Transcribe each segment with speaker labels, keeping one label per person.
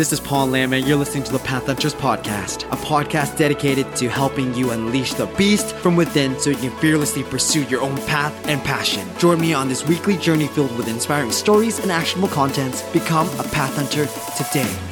Speaker 1: This is Paul Lam, and you're listening to the Path Hunters Podcast, a podcast dedicated to helping you unleash the beast from within so you can fearlessly pursue your own path and passion. Join me on this weekly journey filled with inspiring stories and actionable contents. Become a Path Hunter today.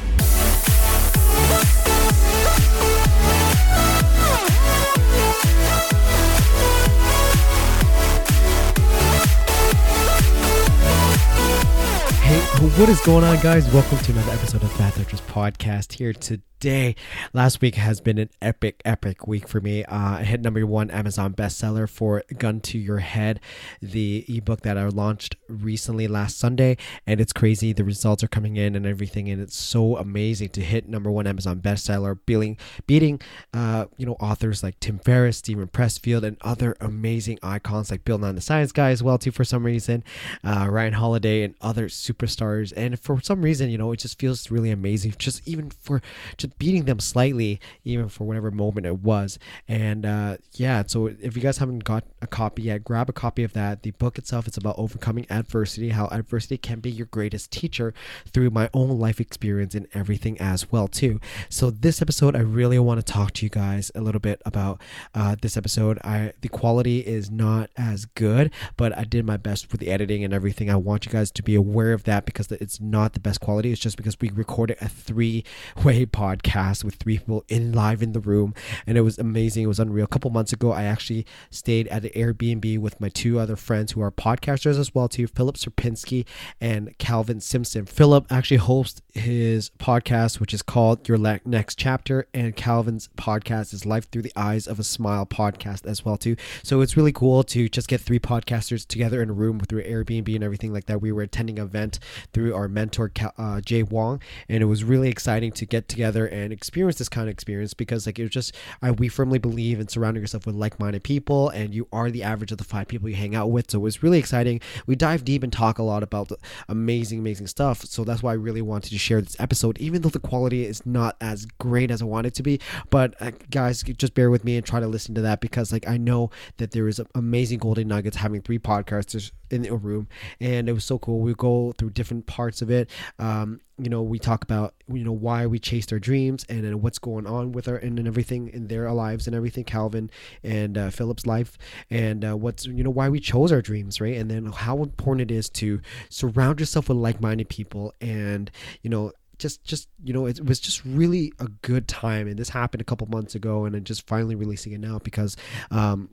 Speaker 2: What is going on, guys? Welcome to another episode of Path Hunters Podcast here today day. Last week has been an epic, epic week for me. Uh, I hit number one Amazon bestseller for Gun to Your Head, the ebook that I launched recently last Sunday. And it's crazy. The results are coming in and everything. And it's so amazing to hit number one Amazon bestseller, beating, beating uh, you know, authors like Tim Ferriss, Steven Pressfield, and other amazing icons like Bill Nye the Science Guy as well, too, for some reason, uh, Ryan Holiday, and other superstars. And for some reason, you know, it just feels really amazing. Just even for beating them slightly, even for whatever moment it was. And uh, yeah, so if you guys haven't got a copy yet, grab a copy of that. The book itself is about overcoming adversity, how adversity can be your greatest teacher through my own life experience and everything as well too. So this episode, I really want to talk to you guys a little bit about uh, this episode. I the quality is not as good, but I did my best with the editing and everything. I want you guys to be aware of that because it's not the best quality. It's just because we recorded a three-way podcast podcast with three people in live in the room, and it was amazing. It was unreal. A couple months ago, I actually stayed at an Airbnb with my two other friends who are podcasters as well too, Filip Sierpinski and Calvin Simpson. Filip actually hosts his podcast, which is called Your Next Chapter, and Calvin's podcast is Life Through the Eyes of a Smile podcast as well too. So it's really cool to just get three podcasters together in a room through Airbnb and everything like that. We were attending an event through our mentor uh, Jay Wong, and it was really exciting to get together and experience this kind of experience because like it was just I, we firmly believe in surrounding yourself with like-minded people and you are the average of the five people you hang out with. So it was really exciting. We dive deep and talk a lot about amazing amazing stuff. So that's why i really wanted to share this episode even though the quality is not as great as i want it to be. But uh, guys just bear with me and try to listen to that because like i know that there is amazing golden nuggets having three podcasters in a room and it was so cool. We go through different parts of it. Um, you know we talk about you know why we chased our dreams and then what's going on with our and, and everything in their lives and everything calvin and uh, philip's life and uh, what's you know why we chose our dreams right? And then how important it is to surround yourself with like-minded people and you know just just you know it was just really a good time. And this happened a couple months ago and i'm just finally releasing it now because um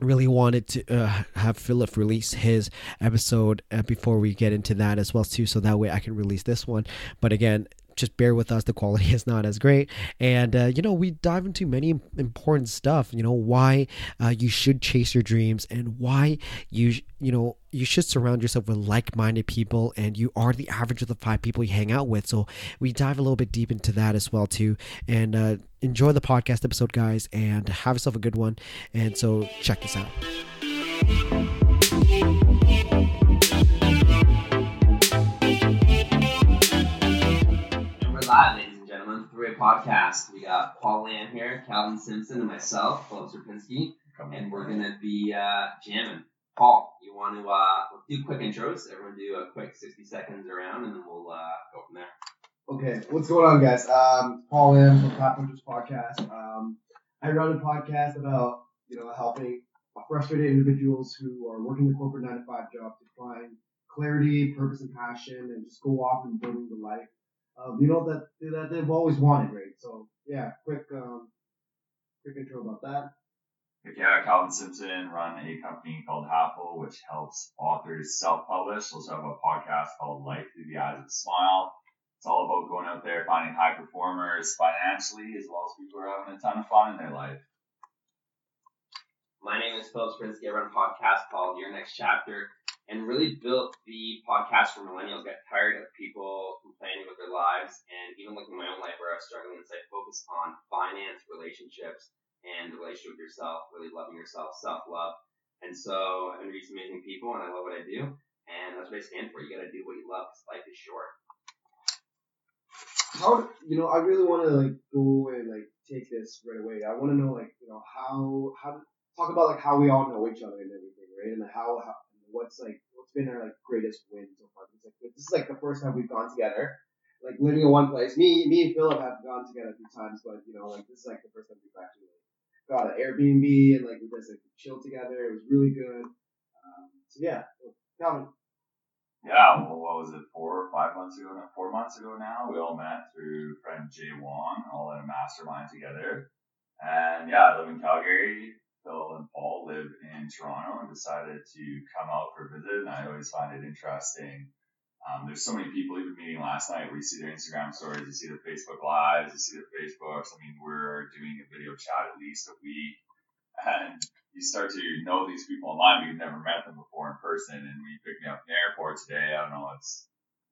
Speaker 2: really wanted to uh, have Filip release his episode uh, before we get into that as well too so that way I can release this one. But again just bear with us. The quality is not as great. And uh, you know we dive into many important stuff you know why uh, you should chase your dreams and why you you know you should surround yourself with like-minded people and you are the average of the five people you hang out with. So we dive a little bit deep into that as well too. And uh, enjoy the podcast episode guys and have yourself a good one. And so check this out
Speaker 3: podcast. We got Paul Lam here, Calvin Simpson, and myself, Filip Sierpinski, and we're gonna be uh, jamming. Paul, you want to uh, do quick intros? Everyone do a quick 60 seconds around, and then we'll uh, go from there.
Speaker 4: Okay, what's going on, guys? Um, Paul Lam from Path Hunters Podcast. Um, I run a podcast about you know helping frustrated individuals who are working the corporate nine to five job to find clarity, purpose, and passion, and just go off and building the life um, you know that that they've always wanted, right? So yeah, quick um, quick intro about that.
Speaker 5: Yeah, Calvin Simpson run a company called Halfle, which helps authors self-publish. Also have a podcast called Life Through the Eyes of a Smile. It's all about going out there, finding high performers financially, as well as people who are having a ton of fun in their life.
Speaker 3: My name is Filip Sierpinski. I run a podcast called Your Next Chapter and really built the podcast for millennials. Got tired of people complaining with their lives, and even looking at my own life where I was struggling, so I focused on finance, relationships, and the relationship with yourself, really loving yourself, self love. And so I've interviewed some amazing people, and I love what I do, and that's what I stand for. You got to do what you love because life is short.
Speaker 4: How you know? I really want to like go and like take this right away. I want to know like you know how how talk about like how we all know each other and everything, right? And how, how what's like what's been our like greatest win so far? It's like this is like the first time we've gone together. Like living in one place. Me, me and Filip have gone together a few times, but you know, like this is like the first time we've actually got an Airbnb and like we just like chill together. It was really good. Um, so yeah, Calvin.
Speaker 5: Yeah, well, what was it, four or five months ago? Four months ago now, we all met through friend Jay Wong, all in a mastermind together. And yeah, I live in Calgary. Phil and Paul live in Toronto and decided to come out for a visit. And I always find it interesting. Um, there's so many people, even meeting last night, you see their Instagram stories, you see their Facebook lives, you see their Facebooks. I mean, we're doing a video chat at least a week. And you start to know these people online, but you've never met them before in person. And when you picked me up in the airport today, I don't know, it's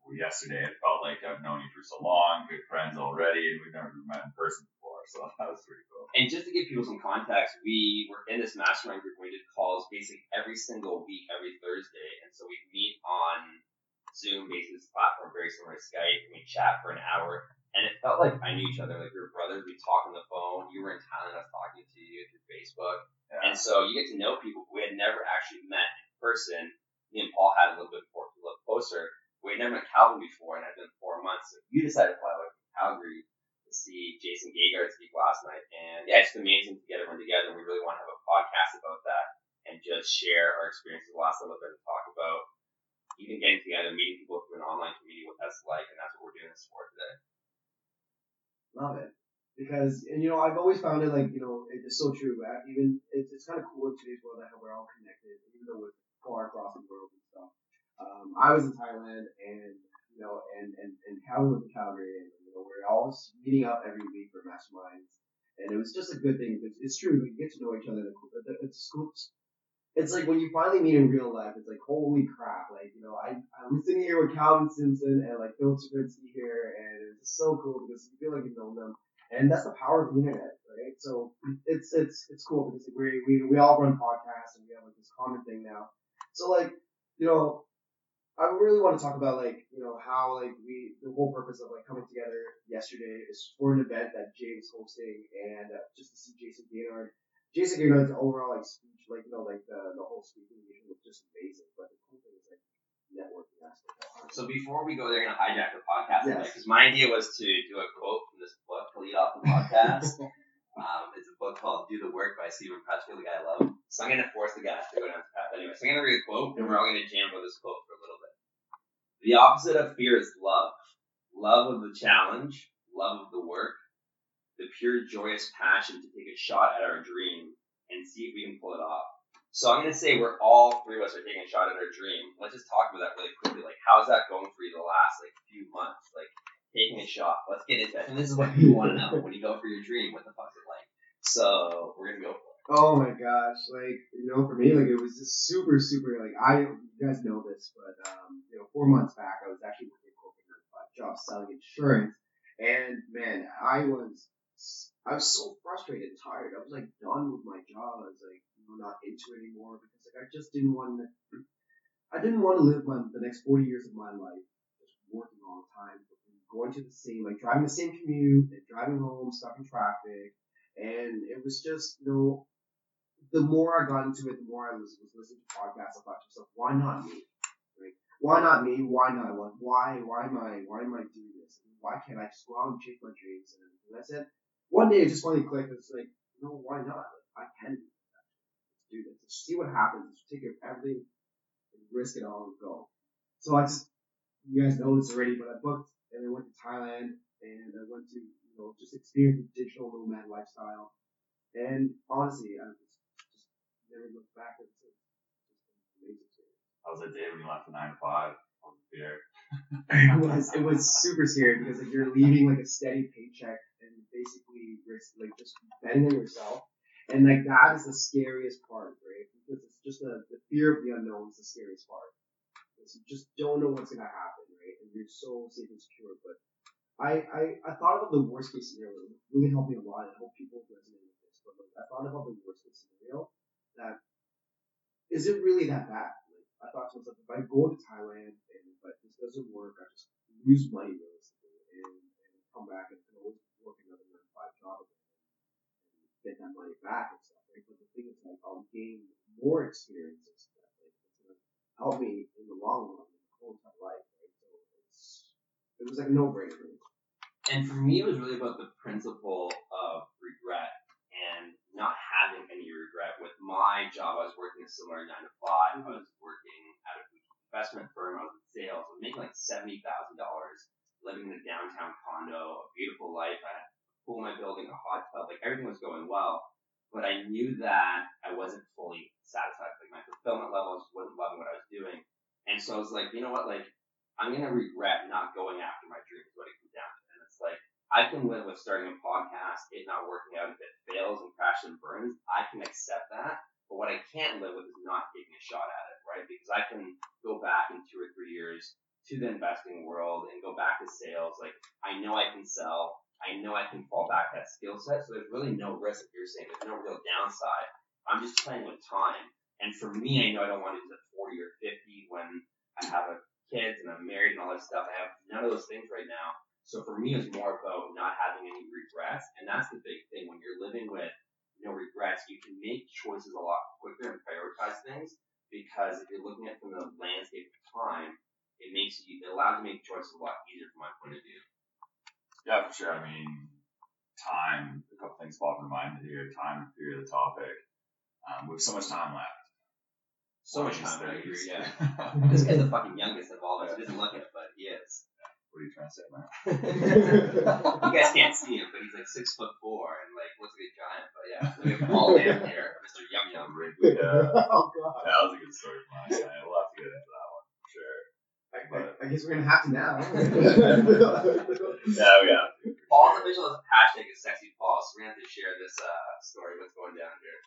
Speaker 5: well, yesterday, it felt like I've known you for so long, good friends already, and we've never met in person before. So that was pretty cool.
Speaker 3: And just to give people some context, we were in this mastermind group. We did calls basically every single week, every Thursday, and so we Zoom, basically this platform very similar to Skype, and we chat for an hour. And it felt like I knew each other, like we were brothers. We talk on the phone. You were in Thailand, I was talking to you through Facebook,
Speaker 5: Yeah.
Speaker 3: and so you get to know people we had never actually met in person. Me and Paul had a little bit more to look closer. We had never met Calvin before, and it had been four months. So you decided to fly away from Calgary to see Jason Gaynor speak last night. And yeah, it's amazing to get everyone together. We really want to have a podcast about that and just share our experiences last little bit and talk about even getting together, meeting people through an online community, what that's like. And that's what we're doing this for today.
Speaker 4: Love it. Because, and you know, I've always found it like, you know, it's so true. Uh, Even, it's, it's kind of cool in today's world that we're all connected, even though we're far across the world and stuff. Um, I was in Thailand and, you know, and, and, and Calvin in Calgary and, you know, we're always meeting up every week for masterminds. And it was just a good thing because it's true. We get to know each other. It's cool. It's like when you finally meet in real life, it's like, holy crap. Like, you know, I, I'm sitting here with Calvin Simpson and like Filip Stravinsky here and it's so cool because you feel like you've known them. And that's the power of the internet, right? So it's it's it's cool because we we we all run podcasts and we have like this common thing now. So like you know, I really want to talk about like you know how like we the whole purpose of like coming together yesterday is for an event that Jay was hosting and uh, just to see Jason Gaynor. Jason Gaynor's overall like like you know like the the whole speaking was just amazing. But the cool thing is like networking aspect.
Speaker 3: So before we go there, going to hijack the podcast
Speaker 4: Yes.
Speaker 3: because my idea was to do a quote from this book to lead off the podcast. um, it's a book called "Do the Work" by Steven Pressfield, the guy I love. So I'm going to force the guys to go down this path anyway. So I'm going to read a quote, and we're all going to jam over this quote for a little bit. The opposite of fear is love. Love of the challenge, love of the work, the pure joyous passion to take a shot at our dream and see if we can pull it off. So I'm gonna say we're all three of us are taking a shot at our dream. Let's just talk about that really quickly. Like, how's that going for you the last like few months? Like taking a shot. Let's get into it. And this is what you want to know when you go for your dream. What the fuck's it like? So we're gonna go for it.
Speaker 4: Oh my gosh, like you know, for me, like it was just super, super. Like I, you guys know this, but um, you know, four months back, I was actually working a corporate to five job selling insurance, and man, I was, I was so frustrated and tired. I was like done with my job. I was like, not into it anymore because like I just didn't want to. I didn't want to live my, the next 40 years of my life just working all the time, going to the same, like driving the same commute, and driving home, stuck in traffic, and it was just, you know, the more I got into it, the more I was, was listening to podcasts. I thought to myself, why not me? Like, why not me? Why not? Like, why, why am I, why am I doing this? Why can't I just go out and chase my dreams? And, and I said, one day it just finally clicked. It's like, no, why not? Like, I can do that. Let's do this. Let's see what happens. Let's take everything and risk it all and go. So I just, you guys know this already, but I booked and I went to Thailand and I went to, you know, just experience the digital nomad lifestyle. And honestly, I just, just never looked back. It's just an amazing experience.
Speaker 5: Was that day when you left the nine to five? Was the fear?
Speaker 4: it was it was super scary because like you're leaving like a steady paycheck and basically risk like just betting on yourself. And like that is the scariest part, right? Because it's just the, fear of the unknown is the scariest part. Because you just don't know what's gonna happen, right? And you're so safe and secure. But I, I, I thought about the worst case scenario. It really helped me a lot. I hope people resonate with this. But like I thought about the worst case scenario that is it really that bad? Like, I thought to myself, if I go to Thailand and but this doesn't work, I just lose money realistically and, and come back and always work another nine to five job again and get that money back and stuff. Right? But the thing is, like, I'll gain more experiences that like, it's gonna help me in the long run, in my whole entire life. Right? So it's It was like no brainer.
Speaker 3: And for me, it was really about the principle of regret and not having any regret. With my job, I was working a similar nine to 5 I was working at a investment firm. I was in sales. I was making like seventy thousand dollars, living in a downtown condo, a beautiful life. I had pool in my building, a hot tub, like everything was going well. But I knew that I wasn't fully satisfied. Like my fulfillment levels wasn't loving what I was doing. And so I was like, you know what, like I'm gonna regret not going after my dreams. What it comes down to, and it's like I can live with starting a podcast, it not working out, if it fails and crashes and burns, I can accept that. But what I can't live with is not taking a shot at it, right? Because I can go back in two or three years to the investing world and go back to sales. Like I know I can sell. I know I can fall back that skill set. So there's really no risk if you're saying there's no real downside. I'm just playing with time. And for me, I know I don't want to it 40 or 50 when I have a kids and I'm married and all that stuff. I have none of those things right now. So for me, it's more about not having any regrets. And that's the big thing. When you're living with no regrets, you can make choices a lot quicker and prioritize things because if you're looking at from the landscape of time, it makes you, it allows you to make choices a lot easier from my point of view.
Speaker 5: Yeah, for sure. I mean, time, things pop in mind here. Time, period, the topic. Um, we have so much time left.
Speaker 3: So much time, I agree, yeah. This guy's the fucking youngest of all of us. He doesn't look it, but he is.
Speaker 5: What are you trying to say, man?
Speaker 3: you guys can't see him, but he's like six foot four and like looks like a giant. But yeah, we have Paul Lam here, Mr. Yum Yum.
Speaker 5: Wrigley, uh,
Speaker 4: oh god.
Speaker 5: that was a good story from last night. We'll have to get into that one for sure.
Speaker 4: I, I, I guess we're gonna have to now.
Speaker 5: Yeah, we got
Speaker 3: Paul's official hashtag is sexy Paul, so we're gonna have to share this uh, story, what's going down here.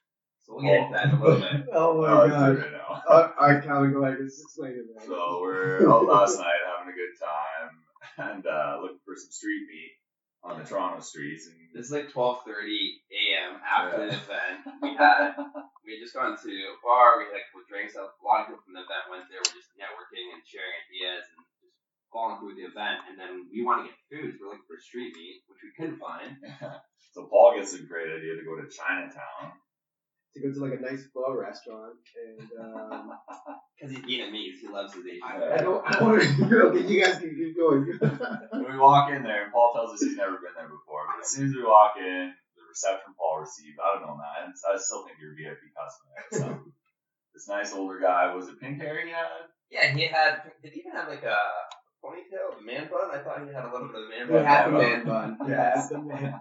Speaker 3: So we'll get into that in a little bit.
Speaker 4: oh my
Speaker 5: Oh,
Speaker 4: god.
Speaker 5: right now.
Speaker 4: Uh, Alright, Calvin, go ahead. Just explain it, man.
Speaker 5: So we're out last night having a good time and uh, looking for some street meat on the Toronto streets. And
Speaker 3: This is like 12:30 a.m. after the event. We had we had just gone to a bar. We had a couple drinks. A lot of people from the event went there. We're just networking and sharing ideas and just following through the event. And then we want to get food. So we're looking for street meat, which we couldn't find.
Speaker 5: so Paul gets a great idea to go to Chinatown.
Speaker 4: To go to like a nice pho restaurant and um,
Speaker 3: Because he's Vietnamese, he loves his Asian
Speaker 4: I,
Speaker 3: food.
Speaker 4: Don't I don't want to okay, you guys can keep going.
Speaker 5: And we walk in there, and Paul tells us he's never been there before. But as soon as we walk in, the reception Paul received, I don't know, man. I still think you're a VIP customer. So this nice older guy was it pink hair he had?
Speaker 3: Yeah, he had. Did he even have like a ponytail, a man bun? I thought he had a little bit of a man
Speaker 4: We
Speaker 3: bun.
Speaker 4: had the man bun. Yes, the man.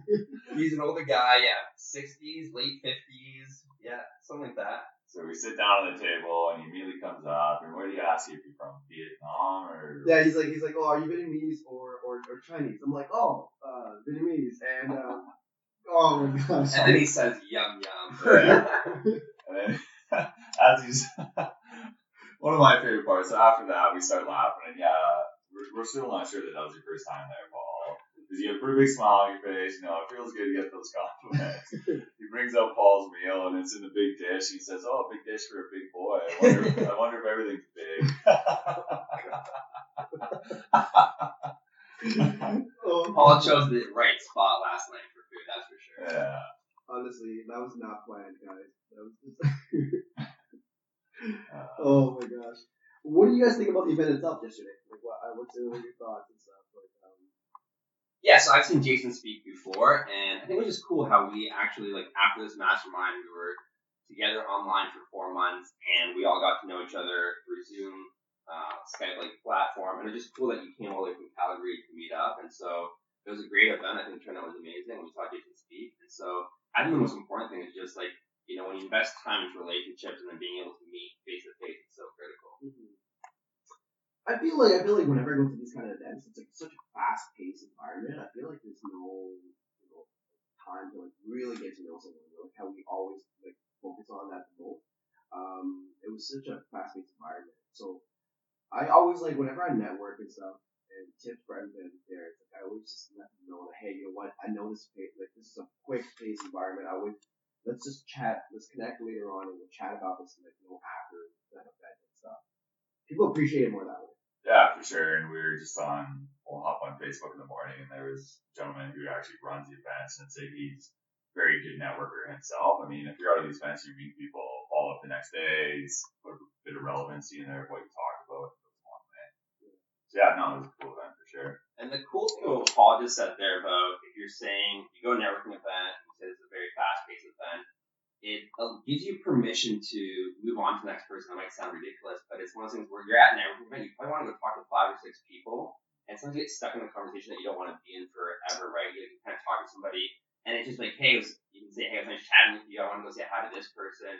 Speaker 3: He's an older guy, yeah, sixties, late fifties, yeah, something like that.
Speaker 5: So we sit down at the table, and he immediately comes up, and where do you ask you if you're from? Vietnam or?
Speaker 4: Yeah, he's like he's like, oh, are you Vietnamese or, or, or Chinese? I'm like, oh, uh, Vietnamese, and um, oh my gosh.
Speaker 3: And then he says yum yum.
Speaker 5: Yeah. And then, as he's one of my favorite parts. So after that, we start laughing, and yeah, we're, we're still not sure that that was your first time there, Paul. Because you have a pretty big smile on your face. You know, it feels good to get those compliments. he brings out Paul's meal, and it's in a big dish. He says, "Oh, a big dish for a big boy. I wonder, I wonder if everything's big."
Speaker 3: Paul chose the right spot last night
Speaker 4: 40 minutes yesterday. Like, what, your thoughts and stuff? Like, um...
Speaker 3: Yeah, so I've seen Jason speak before, and I think it was just cool how we actually, like, after this mastermind, we were together online for four months, and we all got to know each other through Zoom, uh, Skype, like, platform, and it was just cool that you came all the way from Calgary to meet up, and so it was a great event. I think turnout was amazing. We saw Jason speak, and so I think the most important thing is just, like, you know, when you invest time into relationships,
Speaker 4: like I feel like whenever I go to these kind of events, it's like such a fast paced environment. I feel like there's no you know time to like really get to know someone. Like how we always like focus on that goal. Um, it was such a fast paced environment. So I always like whenever I network and stuff and tips for everybody there. It's like I always just let them know that hey, you know what? I know this pace, like this is a quick paced environment. I would let's just chat, let's connect later on, and we'll chat about this like you know after that event and stuff. People appreciate it more
Speaker 5: Sure. And we were just on, we'll hop on Facebook in the morning, and there was a gentleman who actually runs the events and say he's a very good networker himself. I mean, if you're out of these events, you meet people, follow up the next day, he's a bit of relevancy in there of what you talk about. So yeah, no, it was a cool event for sure.
Speaker 3: And the cool thing about Paul just said there about if you're saying you go to a networking event, you say it's a very fast paced event, it uh, gives you permission to on to the next person. That might sound ridiculous, but it's one of those things where you're at an networking event, you probably want to go talk to five or six people, and sometimes you get stuck in a conversation that you don't want to be in forever, right? You kind of talk to somebody, and it's just like, hey, was, you can say, hey, I was nice chatting with you. I want to go say hi to this person.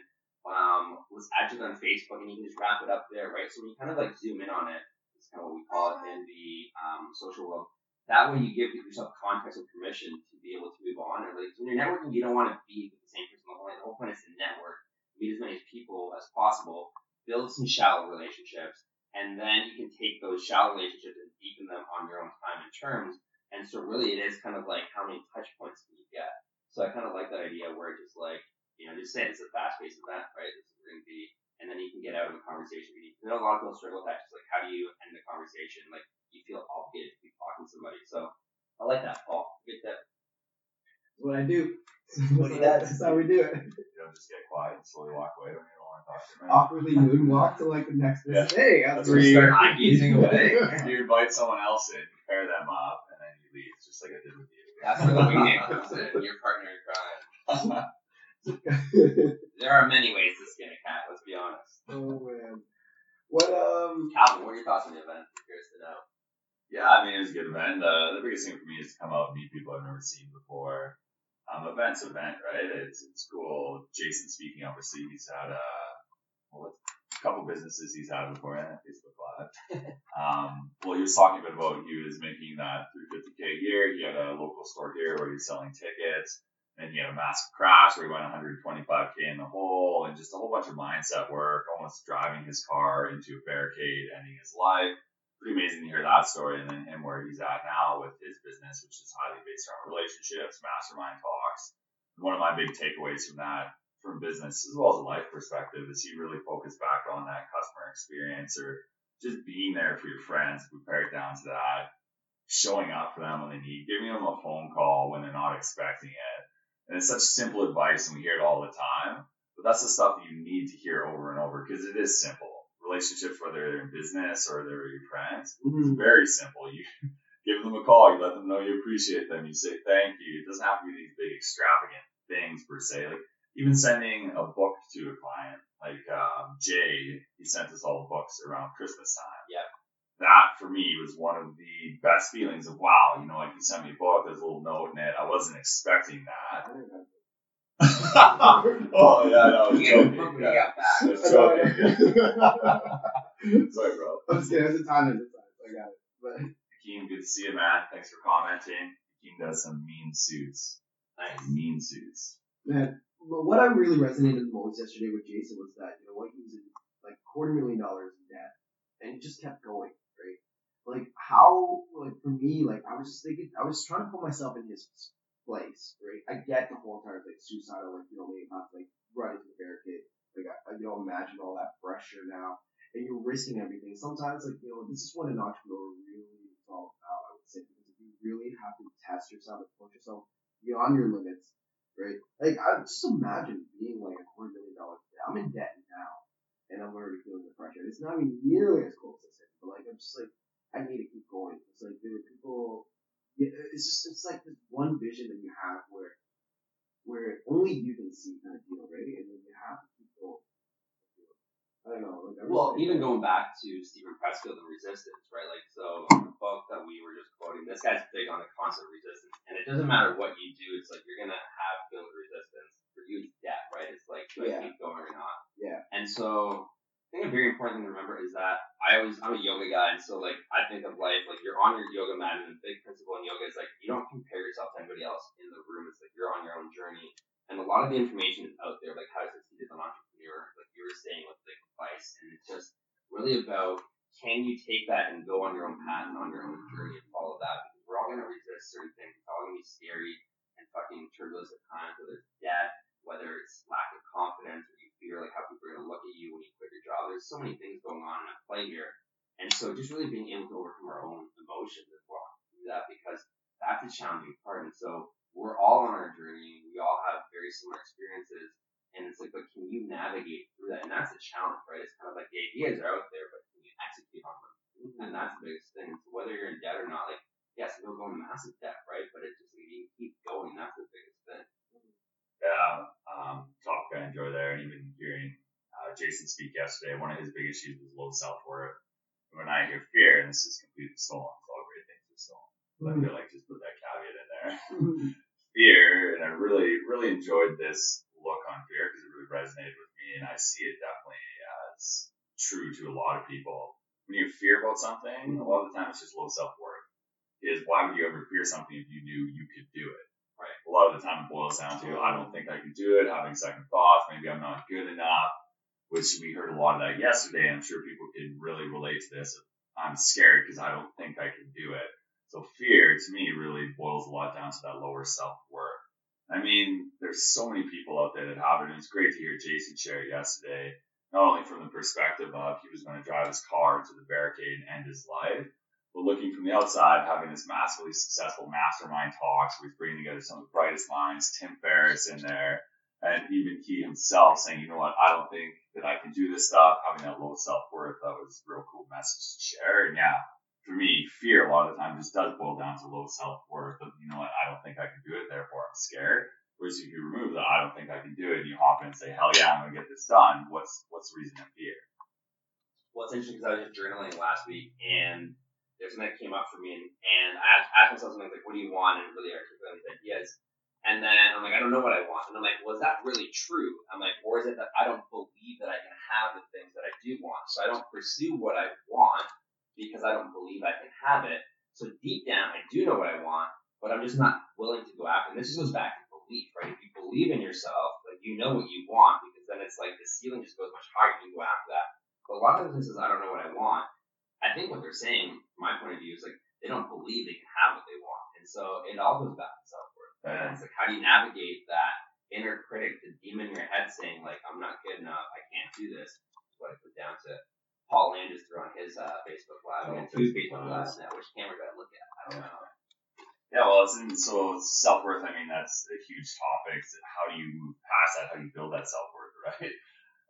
Speaker 3: Um, let's add you on Facebook, and you can just wrap it up there, right? So when you kind of like zoom in on it, it's kind of what we call it in the um, social world. That way, you give yourself context and permission to be able to move on. And like when you're networking, you don't want to be with the same person the whole. The whole point is to network, meet as many people as possible, build some shallow relationships, and then you can take those shallow relationships and deepen them on your own time and terms. And so, really, it is kind of like how many touch points can you get? So, I kind of like that idea where it's just like you know, just say it's a fast paced event, right? This is going to be, and then you can get out of a conversation. You know, a lot of people struggle with that. Just like, how do you end the conversation? Like, you feel obligated to be talking to somebody. So, I like that, Paul. Good tip.
Speaker 4: What I do.
Speaker 3: What do you do?
Speaker 4: That's how we do it.
Speaker 5: You don't just get quiet and slowly walk away when you don't want to talk to them.
Speaker 4: Awkwardly moonwalk to like the next
Speaker 5: Yeah.
Speaker 4: person. Hey,
Speaker 5: That's where you start
Speaker 3: I'm gazing away.
Speaker 5: You invite someone else in, you pair them up, and then you leave, just like I did with you.
Speaker 3: That's where the wingman comes in. Your partner in crime. There are many ways to skin a cat. Let's be honest.
Speaker 4: oh man. What um
Speaker 3: Calvin, what are your thoughts on the event? I'm curious to know.
Speaker 5: Yeah, I mean, it was a good event. Uh, the biggest thing for me is to come out and meet people I've never seen before. Um, event's event, right? It's it's cool. Jason speaking, obviously, he's had a, well, a couple businesses he's had before, and Facebook Live. um, well, he was talking a bit about he was making that 350k a year. He had a local store here where he was selling tickets. And he had a massive crash where he went 125k in the hole, and just a whole bunch of mindset work, almost driving his car into a barricade, ending his life pretty amazing to hear that story and then him where he's at now with his business, which is highly based around relationships, mastermind talks. One of my big takeaways from that, from business as well as a life perspective, is you really focus back on that customer experience or just being there for your friends. We pare it down to that, showing up for them when they need, giving them a phone call when they're not expecting it. And it's such simple advice, and we hear it all the time. But that's the stuff that you need to hear over and over because it is simple relationships, whether they're in business or they're your friends, it's mm-hmm. very simple. You give them a call, you let them know you appreciate them, you say thank you. It doesn't have to be these big extravagant things per se. Like even sending a book to a client, like um, Jay, he sent us all the books around Christmas time.
Speaker 3: Yep.
Speaker 5: That for me was one of the best feelings of wow, you know, like he sent me a book, there's a little note in it. I wasn't expecting that. oh yeah, no, I was
Speaker 3: You gave him
Speaker 5: joking.
Speaker 3: a
Speaker 5: Yeah.
Speaker 3: got back.
Speaker 5: I was joking. Sorry, bro.
Speaker 4: I'm just kidding. It's a time. It's a time. I got it. But
Speaker 5: Hakeem, good to see you, man. Thanks for commenting. Hakeem does some mean suits.
Speaker 3: Nice.
Speaker 5: Mean suits.
Speaker 4: man, but what I really resonated the most yesterday with Jason was that you know what he was in like quarter million dollars in debt, and it just kept going, right? Like how, like for me, like I was just thinking, I was trying to put myself in his place, right? I get the whole entire like suicidal, like you know, maybe not like run into the barricade. Like I, you know, imagine all that pressure now, and you're risking everything. Sometimes, like you know, this is what an entrepreneur really is all about. I would say because you really have to test yourself and push yourself beyond your limits, right? Like I just imagine being like a quarter million dollars. debt. I'm in debt now, and I'm already feeling the pressure. It's not even nearly as close as it, but like I'm just like I need to keep going. It's like there are people. It's just it's like this one vision that you have where where only you can see kind of deal, right? And then you have. I don't know. Like,
Speaker 3: Well, even going back to Steven Pressfield and resistance, right? Like, so the book that we were just quoting, this guy's big on the concept of resistance, and it doesn't matter what you do. It's like you're gonna have feel the resistance. For you, it's death, right? It's like do
Speaker 4: Yeah.
Speaker 3: I keep going or not?
Speaker 4: Yeah.
Speaker 3: And so I think a very important thing to remember is that I always I'm a yoga guy, and so like I think of life like you're on your yoga mat, and the big principle in yoga is like you don't compare yourself to anybody else in the room. It's like you're on your own journey, and a lot of the information is out there, like how to succeed as an entrepreneur, like you were saying with like advice, and it's just really about can you take that and go on your own path and on your own journey and follow that? Because we're all gonna resist certain things. It's all gonna be scary and fucking turbulent at times, whether it's debt, whether it's lack of confidence, or you fear like how people are gonna look at you when you quit your job. There's so many things going on in at play here. And so just really being able to overcome our own emotions and walk through that because that's a challenging part. And so we're all on our journey. We all have very similar experiences. And it's like, but can you navigate that's a challenge, right? It's kind of like the ideas are out there, but can you execute on them? Mm-hmm. And that's the biggest thing. So whether you're in debt or not, like yes, you'll go in massive debt, right? But it just like you keep going. That's the biggest thing.
Speaker 4: Mm-hmm.
Speaker 5: Yeah, um, um talk I enjoy there, and even hearing uh, Jason speak yesterday, one of his big issues was low self worth. When I hear fear, and this is completely stolen, it's all great things are stolen. But I mm-hmm. feel like just put that caveat in there. fear, and I really, really enjoyed this something, a lot of the time it's just low self worth. Is why would you ever fear something if you knew you could do it?
Speaker 3: Right.
Speaker 5: A lot of the time it boils down to I don't think I can do it, having second thoughts, maybe I'm not good enough, which we heard a lot of that yesterday. I'm sure people can really relate to this. I'm scared because I don't think I can do it. So fear to me really boils a lot down to that lower self worth. I mean, there's so many people out there that have it, and it's great to hear Jason share yesterday, not only from the perspective of he was going to drive his car into the barricade and end his life, but looking from the outside, having this massively successful mastermind talks he's bringing together some of the brightest minds, Tim Ferriss in there, and even he himself saying, you know what, I don't think that I can do this stuff, having that low self worth, that was a real cool message to share. And yeah, for me, fear a lot of the time just does boil down to low self worth of, you know what, I don't think I can do it, therefore I'm scared. Whereas if you remove the I don't think I can do it and you hop in and say, hell yeah, I'm gonna get this done, what's what's the reason to fear?
Speaker 3: Well, it's interesting because I was just journaling last week, and there's something that came up for me, and, and I asked, myself something like, "What do you want?" and really articulate these ideas. And then I'm like, I don't know what I want. And I'm like, well, is that really true? I'm like, or is it that I don't believe that I can have the things that I do want? So I don't pursue what I want because I don't believe I can have it. So deep down, I do know what I want, but I'm just not willing to go after. And this just goes back to belief, right? If you believe in yourself, like you know what you want, because then it's like the ceiling just goes much higher. You can go after that. But a lot of instances, I don't know what I want. I think what they're saying, from my point of view, is like they don't believe they can have what they want, and so it all goes back to self worth.
Speaker 5: Yeah.
Speaker 3: And it's like how do you navigate that inner critic, the demon in your head saying like I'm not good enough, I can't do this. Is what I put down to Paul Landis threw on his uh, Facebook Live. We got two Facebook Lives now. Which camera do I look at? I don't know.
Speaker 5: Yeah, well, it's in, so self worth. I mean, that's a huge topic. So How do you move past that? How do you build that self worth, right?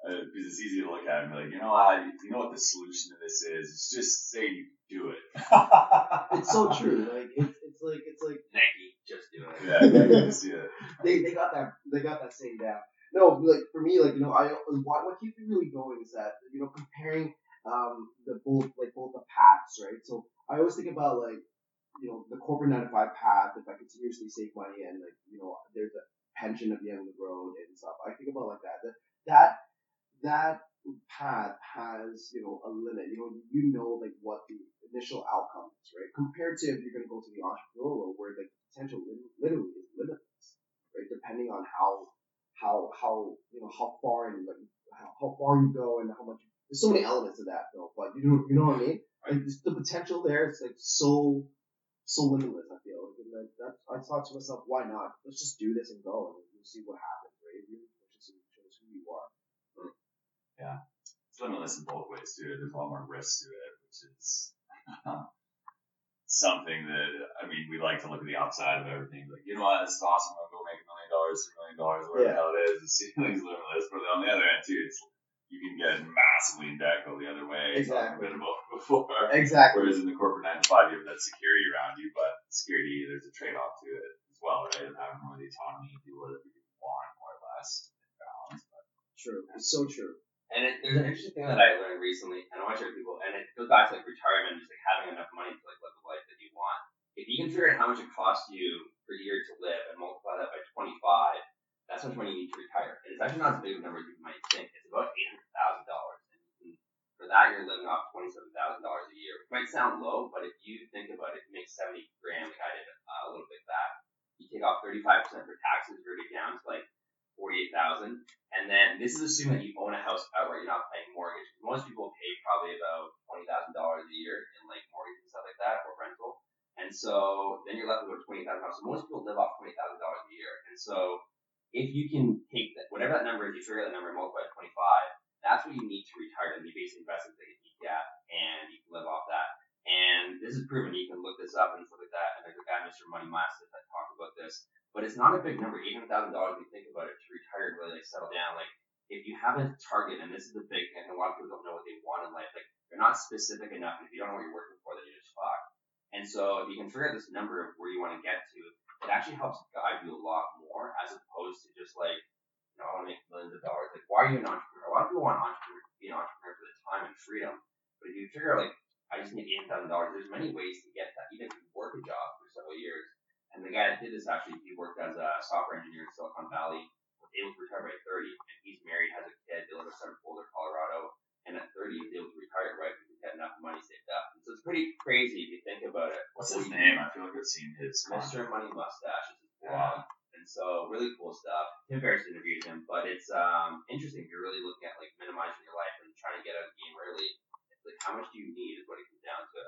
Speaker 5: Uh, because it's easy to look at and be like, you know, I, you know what the solution to this is? It's just say you do it.
Speaker 4: It's so true. Like it's it's like it's like
Speaker 3: Nike, just do it.
Speaker 5: Yeah, you just do it.
Speaker 4: they, they got that they got that saying down. No, like for me, like you know, I what what keeps me really going is that you know comparing um the both like both the paths, right? So I always think about like you know the corporate nine to five path. If I continuously save money and like you know there's a pension at the end of the road and stuff, I think about like that. That that that path has you know a limit. You know you know like what the initial outcome is, right? Compared to if you're going to go to the entrepreneurial where like potential lit- literally is limitless, right? Depending on how how how you know how far and like how, how far you go and how much. There's so many elements of that, though. But you know you know what I mean? Like the potential there is like so so limitless. I feel like, that. I thought to myself, why not? Let's just do this and go, and we'll see what happens, right? You just shows who you are.
Speaker 5: Yeah, it's limitless in both ways too. There's a lot more risk to it, which is something that I mean we like to look at the upside of everything. Like you know what, it's awesome. I'll go make a million dollars, two million dollars, whatever the
Speaker 4: Yeah.
Speaker 5: hell it is. The ceiling's limitless, but on the other end too, it's you can get massively in debt go the other way.
Speaker 4: Exactly.
Speaker 5: been about before.
Speaker 4: Exactly.
Speaker 5: Whereas in the corporate nine to five, you have that security around you, but security there's a trade off to it as well, right? Of having more of the autonomy to do whatever you want, more or less, balance. But
Speaker 4: True. It's so true.
Speaker 3: And it, there's an interesting thing that I learned recently, and I want to share with people, and it goes back to like retirement, just like having enough money to like live the life that you want. If you can figure out how much it costs you per year to live and multiply that by 25, that's how much money you need to retire. And it's actually not as big of a number as you might think. It's about eight hundred thousand dollars. And for that, you're living off twenty-seven thousand dollars a year, which might sound low, but if a big number, even a thousand dollars. If you think about it, to retire and really like settle down, like if you have a target, and this is the big thing, a lot of people don't know what they want in life. Like they're not specific enough, and if you don't know what you're working for, then you just fuck. And so if you can figure out this number of where you want to get to, it actually helps guide you a lot more as opposed to just like, you know, I want to make millions of dollars. Like, why are you an entrepreneur? A lot of people want entrepreneur, be an entrepreneur for the time and freedom. But if you figure out like, I just need eight thousand dollars, there's many ways to get that. Even if you work a job for several years, and the guy that did this actually, he worked as a software engineer in Silicon Valley, was able to retire by 30, and he's married, has a kid, they live in Boulder, Colorado, and at 30 he was able to retire, right, because he had enough money saved up. And so it's pretty crazy if you think about it.
Speaker 5: What's his name? I feel like I've seen his.
Speaker 3: Mr. Money Mustache is his blog. And so really cool stuff. Tim Ferriss interviewed him, but it's um, interesting if you're really looking at like minimizing your life and trying to get out of the game early. It's like how much do you need is what it comes down to.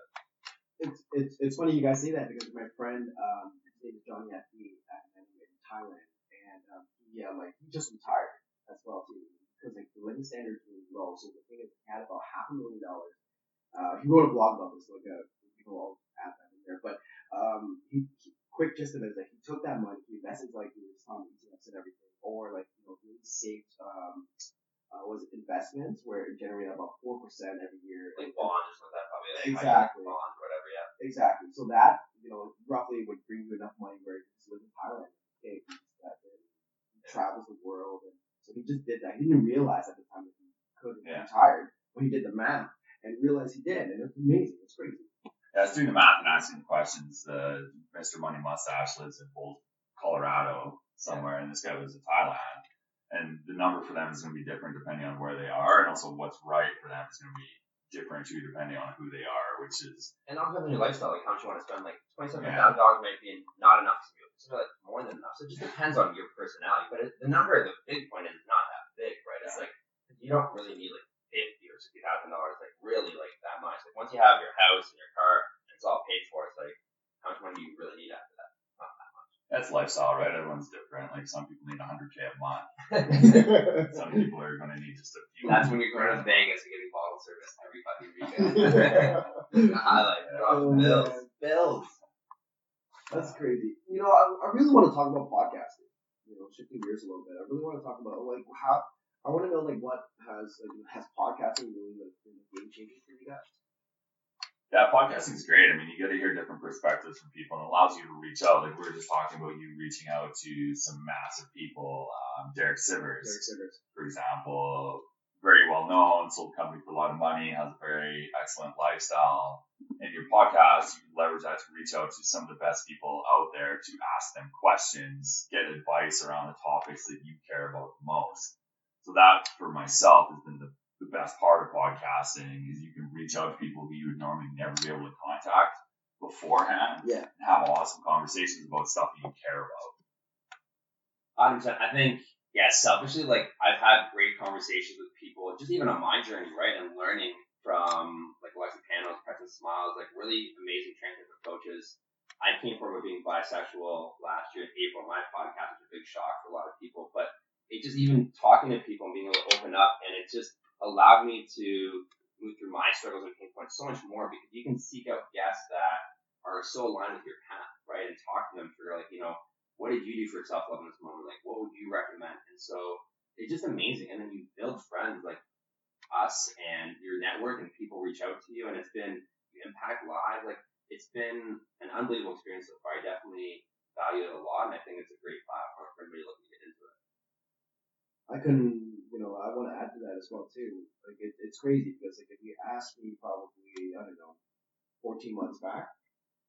Speaker 4: It's it's it's funny you guys say that because my friend um his name is Johnny F.D. in Thailand and um, he uh, like he just retired as well too because like the living standards really low. So the thing is he had about half a million dollars. Uh, he wrote a blog about this, like a people all add that in there. But um he, he quick gist of it is like he took that money, he invested like he was on ETFs and everything, or like you know he saved um uh, was investments where it generated about four percent every year.
Speaker 3: Like bonds or something like that probably like
Speaker 4: Exactly.
Speaker 3: bonds or whatever, yeah.
Speaker 4: Exactly. So that you know roughly would bring you enough money where you can live in Thailand. Okay, he just got there. He travels the world, and so he just did that. He didn't realize at the time that he could have
Speaker 5: Yeah.
Speaker 4: retired, but he did the math and realized he did, and it's amazing. It's crazy.
Speaker 5: Yeah, I was doing the math and asking the questions. Uh, Mr. Money Mustache lives in Boulder, Colorado, somewhere, and this guy lives in Thailand. And the number for them is going to be different depending on where they are, and also what's right for them is going to be different too, depending on who they are, which is
Speaker 3: And depends on your lifestyle, like how much you want to spend. Like twenty seven
Speaker 5: Yeah.
Speaker 3: thousand dollars might be not enough to you. It's like more than enough. So it just depends on your personality. But it, the number, of the big point is not that big, right? It's like you don't really need like fifty or sixty thousand dollars, like really like that much. Like once you have your house and your car, and it's all paid for. It's like how much money do you really need after that? Not that much.
Speaker 5: that's lifestyle, right? Everyone's different. Like some people need 100k a month, some people are going to need just a few.
Speaker 3: That's when you're going to Vegas and getting bottle service every fucking weekend. Highlight, drop
Speaker 4: Oh,
Speaker 3: bills,
Speaker 4: man.
Speaker 3: bills.
Speaker 4: That's crazy. You know, I, I really want to talk about podcasting. You know, shifting gears a little bit. I really want to talk about like how I want to know like what has like has podcasting really like been a game changing for you guys?
Speaker 5: Yeah, podcasting is great. I mean, you get to hear different perspectives from people, and it allows you to reach out. Like we were just talking about, you reaching out to some massive people. Um, Derek Sivers,
Speaker 4: Derek Sivers.
Speaker 5: for example, very well known, sold a company for a lot of money, has a very excellent lifestyle. In your podcast, you leverage that to reach out to some of the best people out there to ask them questions, get advice around the topics that you care about the most. So that, for myself, has been the, the best part of podcasting is you can reach out to people who you would normally never be able to contact beforehand
Speaker 4: Yeah.
Speaker 5: and have awesome conversations about stuff that you care about.
Speaker 3: Hundred percent. I think, yeah, selfishly, like I've had great conversations with people, just even on my journey, right, and learning from like Alexi Panos, Preston Smiles, like really amazing transgender coaches. I came from being bisexual last year in April. My podcast was a big shock for a lot of people, but it just even talking to people and being able to open up, and it just allowed me to move through my struggles and pain points so much more because you can seek out guests that are so aligned with your path, right, and talk to them through like, you know, what did you do for self love in this moment? Like, what would you recommend? And so it's just amazing. And then you build friends like us and your network, and people reach out to you, and it's been impact lives. Like, it's been an unbelievable experience so far. I definitely value it a lot, and I think it's a great platform for everybody looking to get into it.
Speaker 4: I couldn't, you know, I want to add to that as well too. Like it, it's crazy because like if you asked me probably, I don't know, 14 months back,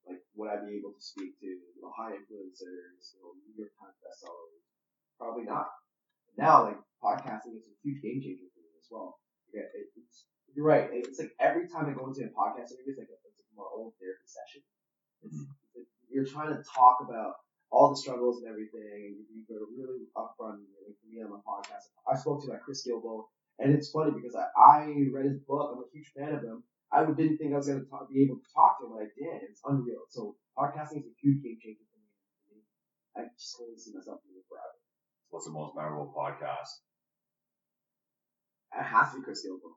Speaker 4: like would I be able to speak to you know high influencers, you know, New York Times bestsellers? Probably not. Now like podcasting is a huge game changer for me as well. Yeah, it, it's you're right. It's like every time I go into a podcast interview, it's like a, it's like my own therapy session. It's, mm-hmm. it's like you're trying to talk about all the struggles and everything, you, you're really upfront. Like for me on my podcast, I spoke to like Chris Guillebeau, and it's funny because I, I read his book. I'm a huge fan of him. I didn't think I was gonna be able to talk to him, but I did. It's unreal. So podcasting is a huge game changer for me. I just only see myself doing it forever.
Speaker 5: What's the most memorable podcast?
Speaker 4: It has to be Chris Guillebeau.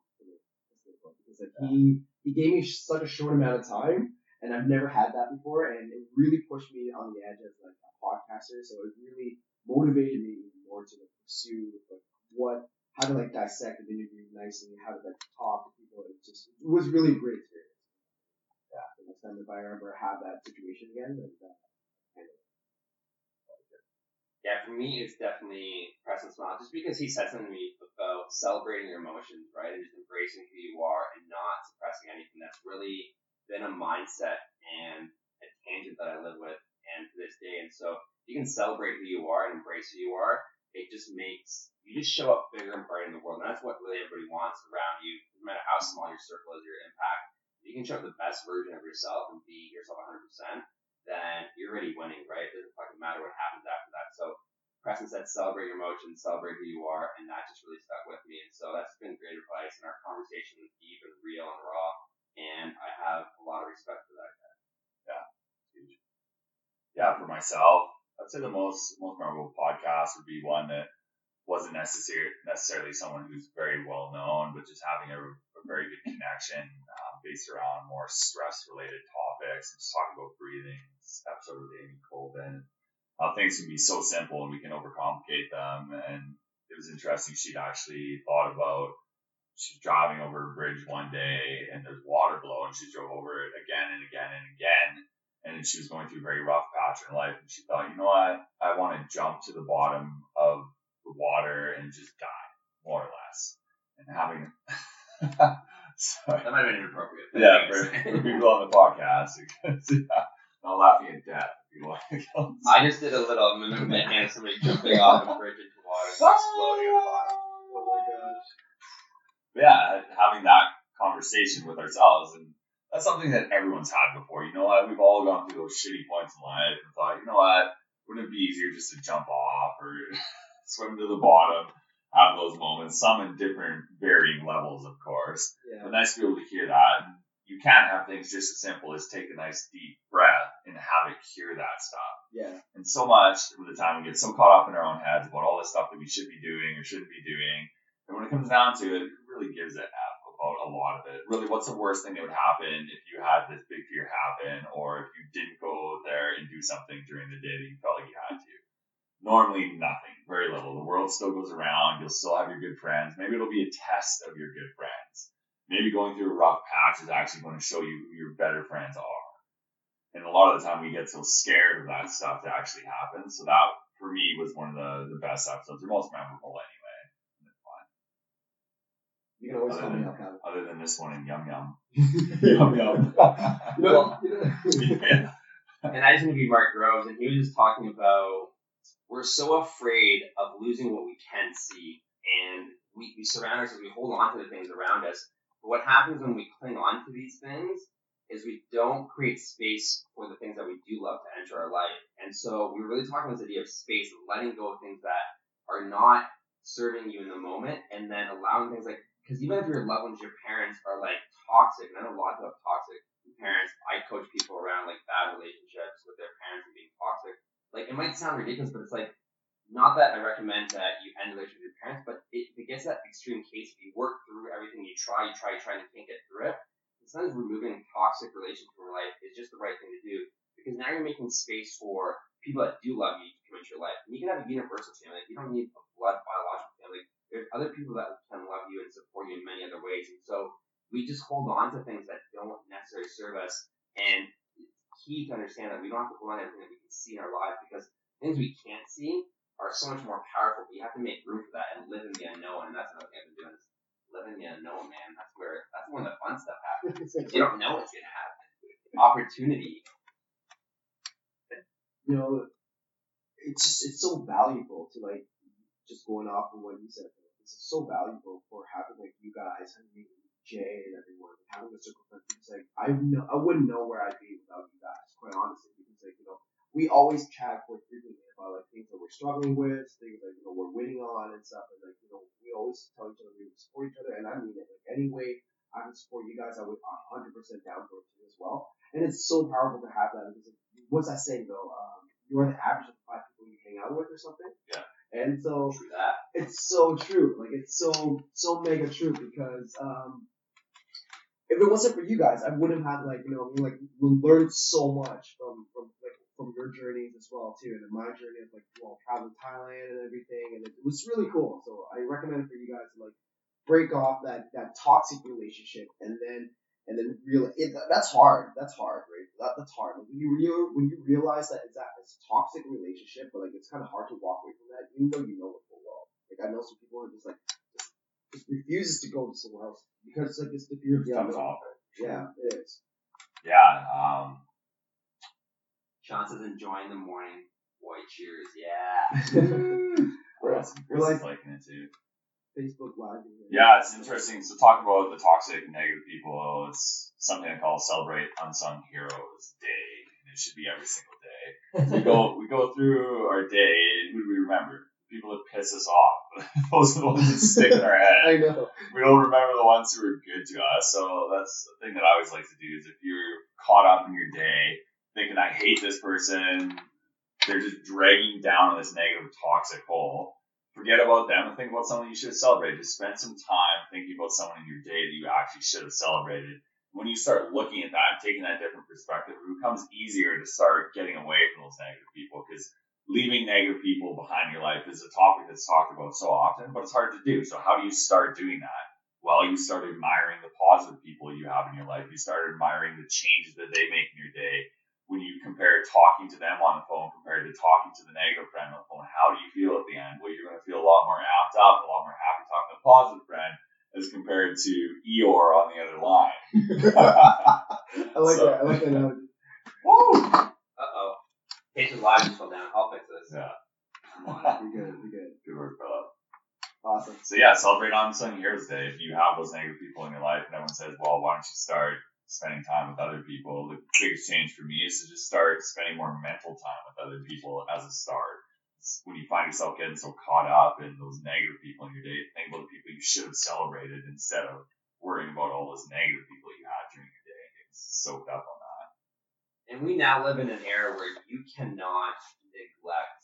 Speaker 4: Because like he he gave me such a short amount of time, and I've never had that before, and it really pushed me on the edge as like a podcaster. So it really motivated me even more to like pursue like what how to like dissect an interview nicely, how to like talk to people. It just it was really great experience. Yeah, the next time if I ever have that situation again, then
Speaker 3: Yeah, for me, it's definitely Preston Smile, just because he said something to me about celebrating your emotions, right, and just embracing who you are and not suppressing anything. That's really been a mindset and a tangent that I live with and to this day. And so you can celebrate who you are and embrace who you are. It just makes you just show up bigger and brighter in the world. And that's what really everybody wants around you. No matter how small your circle is, your impact. If you can show up the best version of yourself and be yourself 100%, then you're already winning, right? It doesn't fucking matter what happens after that. So Preston said, celebrate your emotions, celebrate who you are, and that just really stuck with me. And so that's been great advice. And our conversation was deep and real and raw, and I have a lot of respect for that guy.
Speaker 5: Yeah, huge. Yeah, for myself, I'd say the most most memorable podcast would be one that wasn't necessarily necessarily someone who's very well known, but just having a, a very good connection um, based around more stress related topics. Just talking about breathing. Episode with Amy Colvin how things can be so simple and we can overcomplicate them. And it was interesting. She'd actually thought about she's driving over a bridge one day and there's water below and she drove over it again and again and again. And she was going through a very rough patch in life and she thought, you know what? I want to jump to the bottom of the water and just die, more or less. And having
Speaker 3: Sorry. That might have been inappropriate.
Speaker 5: Yeah, for, for people on the podcast. Because, yeah, not laughing at death.
Speaker 3: I just did a little movement and somebody jumping off a bridge into water, exploding at the bottom.
Speaker 5: Yeah, having that conversation with ourselves, and that's something that everyone's had before. You know what? We've all gone through those shitty points in life and thought, you know what? Wouldn't it be easier just to jump off or swim to the bottom? Have those moments, some in different varying levels, of course. Yeah. But nice to be able to hear that. And you can't have things just as simple as take a nice deep breath and have it cure that stuff.
Speaker 4: Yeah.
Speaker 5: And so much of the time we get so caught up in our own heads about all the stuff that we should be doing or shouldn't be doing. And when it comes down to it really gives a F about a lot of it. Really, what's the worst thing that would happen if you had this big fear happen or if you didn't go there and do something during the day that you felt like you had to? Normally nothing, very little. The world still goes around. You'll still have your good friends. Maybe it'll be a test of your good friends maybe going through a rough patch is actually going to show you who your better friends are. And a lot of the time we get so scared of that stuff to actually happen. So that for me was one of the, the best episodes, or most memorable anyway.
Speaker 4: You can always
Speaker 5: other
Speaker 4: tell
Speaker 5: than,
Speaker 4: me how kind
Speaker 5: Other than this one in Yum Yum. yum Yum.
Speaker 3: well, yeah. And I just interviewed Mark Groves, and he was just talking about we're so afraid of losing what we can see, and we, we surround ourselves, we hold on to the things around us, But what happens when we cling on to these things is we don't create space for the things that we do love to enter our life. And so we're really talking about this idea of space and letting go of things that are not serving you in the moment and then allowing things like, because even if your loved ones, your parents are like toxic, and I know a lot about toxic parents. I coach people around like bad relationships with their parents and being toxic. Like it might sound ridiculous, but it's like not that I recommend that you end relationship with your parents, but it, it gets that extreme case. If you work through everything, you try, you try, you try, and you can't get through it. Sometimes removing toxic relations from your life is just the right thing to do because now you're making space for people that do love you to come into your life. And you can have a universal family. You don't need a blood biological family. There's other people that can love you and support you in many other ways. And so we just hold on to things that don't necessarily serve us. And it's key to understand that we don't have to hold on to everything that we can see in our lives because things we can't see are so much more powerful. You have to make room for that and live in the unknown. And that's another thing I've been doing is live in the unknown, man. That's where that's when the fun stuff happens. you don't know what's gonna happen. Opportunity.
Speaker 4: You know, it's just it's so valuable to like just going off of what you said. It's so valuable for having like you guys and me, Jay and everyone having a circle of friends. Like I know I wouldn't know where I'd be without you guys, quite honestly, because like you know we always chat quite frequently about like things that we're struggling with, things that you know we're winning on and stuff, and like you know we always tell each other we support each other, and I mean it. Like any way I can support you guys, I would 100% down for it as well. And it's so powerful to have that because what's that saying though? Um, you are the average of the five people you hang out with or something.
Speaker 5: Yeah.
Speaker 4: And so it's so true. Like it's so so mega true because um, if it wasn't for you guys, I wouldn't have like you know like we learned so much from from like from your journeys as well too, and then my journey of like well traveling Thailand and everything, and it, it was really cool. So I recommend it for you guys to like break off that that toxic relationship and then and then real it, that's hard. That's hard, right? That, that's hard. Like when you real when you realize that it's that it's a toxic relationship, but like it's kind of hard to walk away from that, even though you know it full well. Like I know some people are just like just, just refuses to go to somewhere else because it's like it's the fear of the. Yeah, it is.
Speaker 5: yeah, um,
Speaker 3: Sean says enjoying the morning. Boy, cheers. Yeah.
Speaker 4: We're- we're like
Speaker 5: liking it too.
Speaker 4: Facebook Live.
Speaker 5: Yeah, it's interesting. So talk about the toxic, negative people. It's something I call Celebrate Unsung Heroes Day, and it should be every single day. We go we go through our day, and who do we remember? People that piss us off. Those are the ones that stick in our head.
Speaker 4: I know.
Speaker 5: We don't remember the ones who are good to us. So that's the thing that I always like to do is if you're caught up in your day thinking I hate this person, they're just dragging down this negative toxic hole. Forget about them and think about someone you should have celebrated. Just spend some time thinking about someone in your day that you actually should have celebrated. When you start looking at that and taking that different perspective, it becomes easier to start getting away from those negative people because leaving negative people behind your life is a topic that's talked about so often, but it's hard to do. So how do you start doing that? Well, you start admiring the positive people you have in your life. You start admiring the changes that they make in your day. When you compare talking to them on the phone compared to talking to the negative friend on the phone, how do you feel at the end? Well, you're going to feel a lot more amped up, a lot more happy talking to a positive friend as compared to Eeyore on the other line.
Speaker 4: I like
Speaker 5: So-
Speaker 4: that. I like that analogy.
Speaker 5: Woo!
Speaker 3: Uh oh. Case Patient's live just fell down. I'll fix this.
Speaker 5: Yeah,
Speaker 3: Come on.
Speaker 4: Be good. Be good.
Speaker 5: good work, fella.
Speaker 4: Awesome.
Speaker 5: So yeah, celebrate Unsung Heroes Day. If you have those negative people in your life, and everyone says, "Well, why don't you start spending time with other people?" The biggest change for me is to just start spending more mental time with other people as a start. It's when you find yourself getting so caught up in those negative people in your day, think about the people you should have celebrated instead of worrying about all those negative people you had during your day and getting soaked up on that.
Speaker 3: And we now live in an era where you cannot neglect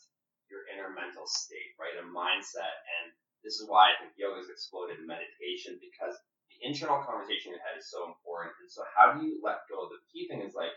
Speaker 3: your inner mental state, right? A mindset. And this is why I think yoga has exploded in meditation because the internal conversation in your head is so important. And so how do you let go? The key thing is like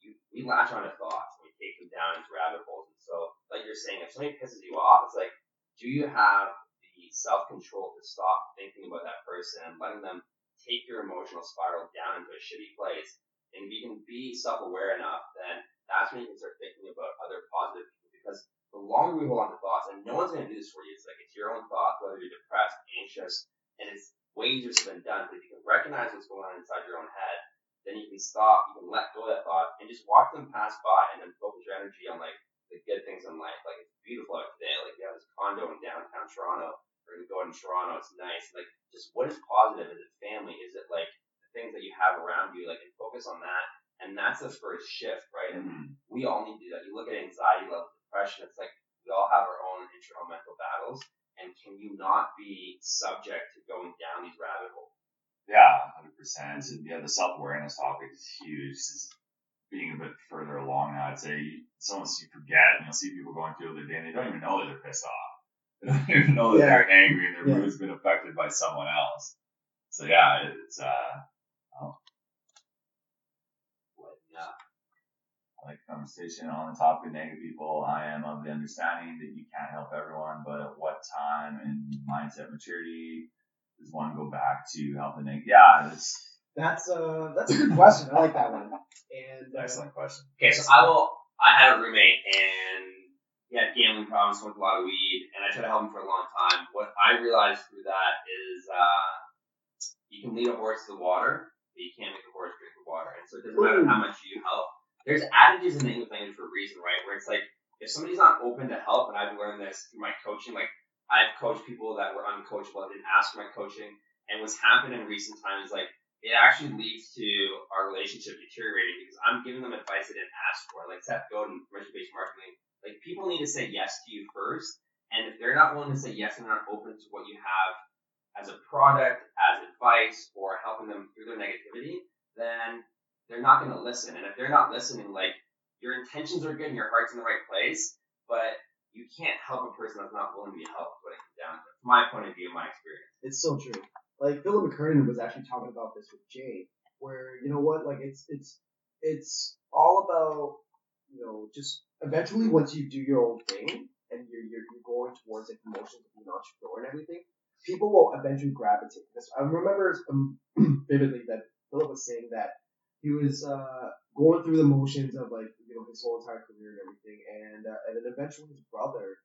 Speaker 3: you we latch onto thoughts and we take them down into rabbit holes. And so like you're saying, if somebody pisses you off, it's like, do you have the self control to stop thinking about that person and letting them take your emotional spiral down into a shitty place? And if you can be self aware enough, then that's when you can start thinking about other positive people because the longer we hold on to thoughts, and no one's going to do this for you, it's like it's your own thoughts, whether you're depressed, anxious, and it's way easier been done. But if you can recognize what's going on inside your own head, then you can stop, you can let go of that thought, and just watch them pass by, and then focus your energy on like the good things in life. Like it's beautiful out today. Like you have this condo in downtown Toronto, or you go in Toronto, it's nice. Like just what is positive? Is it family? Is it like the things that you have around you? Like and focus on that. And that's the first shift, right? And
Speaker 5: Mhm.
Speaker 3: we all need to do that. You look at anxiety level, depression, it's like we all have our own internal mental battles. And can you not be subject to going down these rabbit holes?
Speaker 5: Yeah, hundred percent. And yeah, the self awareness topic is huge. Just being a bit further along now, I'd say you, sometimes you forget, and you'll see people going through their day, and they don't even know that they're pissed off. They don't even know that
Speaker 4: Yeah.
Speaker 5: they're angry and their
Speaker 4: Yeah.
Speaker 5: mood's been affected by someone else. So yeah, it's uh,
Speaker 3: Yeah.
Speaker 5: I like conversation on the topic of negative people. I am of the understanding that you can't help everyone, but at what time and mindset maturity does one go back to helping? Neg- yeah, it's
Speaker 4: That's uh that's a good question. I like that one. And uh,
Speaker 5: excellent question.
Speaker 3: Okay, so I will. I had a roommate and he had gambling problems, smoked a lot of weed, and I tried to help him for a long time. What I realized through that is uh, you can lead a horse to the water, but you can't make a horse drink the water. And so it doesn't matter how much you help. There's adages in the English language for a reason, right? Where it's like if somebody's not open to help, and I've learned this through my coaching, like I've coached people that were uncoachable, I didn't ask for my coaching, and what's happened in recent times, like it actually leads to our relationship deteriorating because I'm giving them advice I didn't ask for. Like Seth Godin, permission based marketing, like people need to say yes to you first. And if they're not willing to say yes and not open to what you have as a product, as advice, or helping them through their negativity, then they're not going to listen. And if they're not listening, like your intentions are good and your heart's in the right place, but you can't help a person that's not willing to be helped when it comes down to my point of view, my experience.
Speaker 4: it's so true. Like Philip McKernan was actually talking about this with Jay, where you know what, like it's it's it's all about you know just eventually once you do your own thing and you're you're, you're going towards like promotions of being an entrepreneur and everything, people will eventually gravitate. This I remember um, vividly that Philip was saying that he was uh, going through the motions of like you know his whole entire career and everything, and uh, and then eventually his brother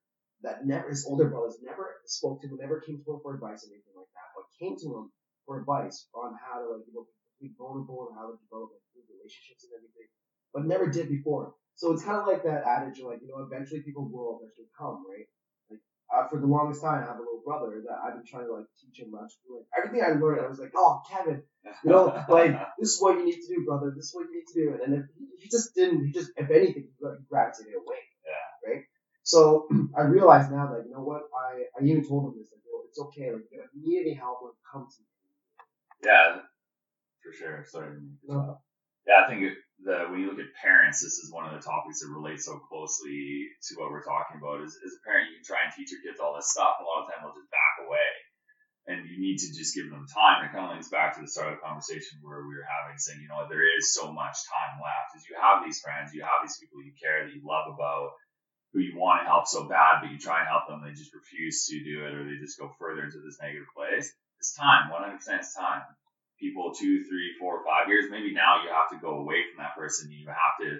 Speaker 4: that never his older brothers never spoke to him, never came to him for advice or anything like that, but came to him for advice on how to like you know be vulnerable and how to develop a good relationships and everything, but never did before. So it's kind of like that adage, like you know, eventually people will eventually come, right? Uh, for the longest time, I have a little brother that I've been trying to like teach him much. Like everything I learned, I was like, oh, Kevin, you know, like this is what you need to do, brother. This is what you need to do. And then if he, he just didn't, he just if anything, he like, gravitated away.
Speaker 5: Yeah.
Speaker 4: Right. So I realized now that you know what I I even told him this like, well, it's okay. Like if you need any help, like come to me.
Speaker 5: Yeah, for sure. Sorry.
Speaker 4: No.
Speaker 5: Yeah, I think it, the when you look at parents, this is one of the topics that relates so closely to what we're talking about. Is as a parent, you can try and teach your kids all this stuff, and a lot of time they'll just back away, and you need to just give them time. It kind of links back to the start of the conversation where we were having, saying, you know, there is so much time left. As you have these friends, you have these people you care that you love about, who you want to help so bad, but you try and help them, they just refuse to do it, or they just go further into this negative place. It's time, 100% it's time people two, three, four, five years, maybe now you have to go away from that person. You have to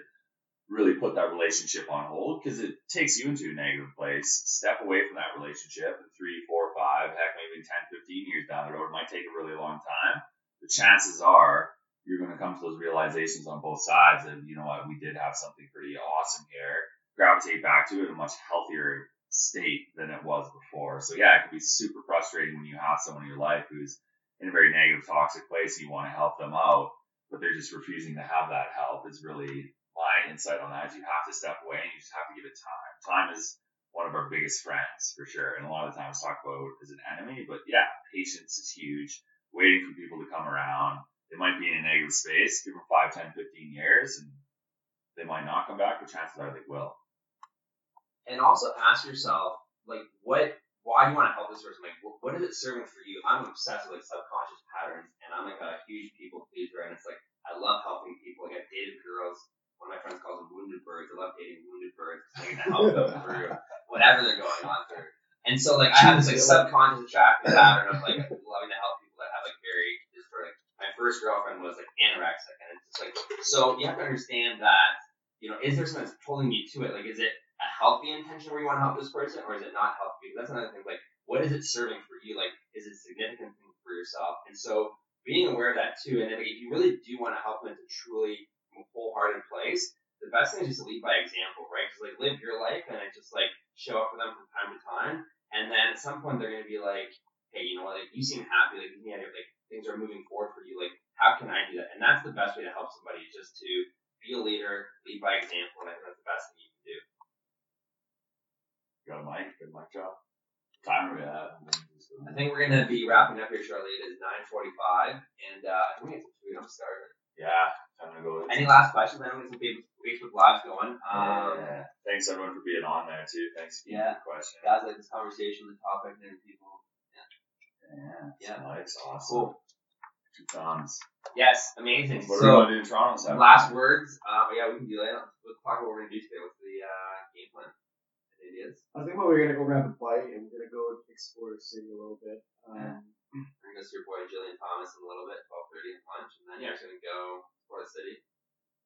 Speaker 5: really put that relationship on hold because it takes you into a negative place. Step away from that relationship in three, four, five, heck, maybe 10, 15 years down the road. It might take a really long time. The chances are you're going to come to those realizations on both sides of, you know what, we did have something pretty awesome here. Gravitate back to it in a much healthier state than it was before. So yeah, it can be super frustrating when you have someone in your life who's in a very negative, toxic place, you want to help them out, but they're just refusing to have that help. Is really my insight on that. Is you have to step away and you just have to give it time. Time is one of our biggest friends for sure, and a lot of the times talk about as an enemy. But yeah, patience is huge. Waiting for people to come around. They might be in a negative space. Give them 5, 10, 15 years, and they might not come back, but chances are they will.
Speaker 3: And also ask yourself, like, what why do you want to help this person? Like, what is it serving for you? I'm obsessed with like subconscious patterns, and I'm like a huge people pleaser, and it's like I love helping people. Like I've dated girls. One of my friends calls them wounded birds. I love dating wounded birds because I get to help them through whatever they're going on through. And so like I have this like subconscious attractive pattern of like loving to help people that have like very just for like my first girlfriend was like anorexic, and it's just like so you have to understand that you know is there something that's pulling you to it? Like is it a healthy intention where you want to help this person, or is it not healthy? That's another thing. Like, what is it serving for you? Like, is it significant for yourself? And so, being aware of that too, and if you really do want to help them to truly wholehearted place, the best thing is just to lead by example, right? Because like live your life and just like show up for them from time to time, and then at some point they're gonna be like, hey, you know what? Like you seem happy, like you seem like things are moving forward for you. Like how can I do that? And that's the best way to help somebody is just to be a leader, lead by example, and I think that's the best thing you can do.
Speaker 5: Got a mic? Good mic job. Time we have.
Speaker 3: I think we're gonna be wrapping up here shortly. It is 9:45, and uh, I think we have some food. I'm starving.
Speaker 5: Yeah, time to go.
Speaker 3: Any last questions? I know we some Facebook lives going. Um,
Speaker 5: yeah. Thanks everyone for being on there too. Thanks for
Speaker 3: yeah.
Speaker 5: the question.
Speaker 3: Guys, like this conversation, the topic, and people.
Speaker 5: Yeah.
Speaker 3: Yeah.
Speaker 5: Likes, awesome.
Speaker 3: Cool.
Speaker 5: Two thumbs.
Speaker 3: Yes, amazing.
Speaker 5: What
Speaker 3: so,
Speaker 5: do we want to do in Toronto?
Speaker 3: Last words. Um, yeah, we can do that. Let's talk about what we're gonna do today. What's the uh, game plan? Any ideas?
Speaker 4: I think well, we're gonna go grab a bite and we're gonna go explore the city a little bit. Um,
Speaker 3: We're gonna see your boy Jillian Thomas in a little bit, 12:30 at lunch, and then you're gonna go explore the city.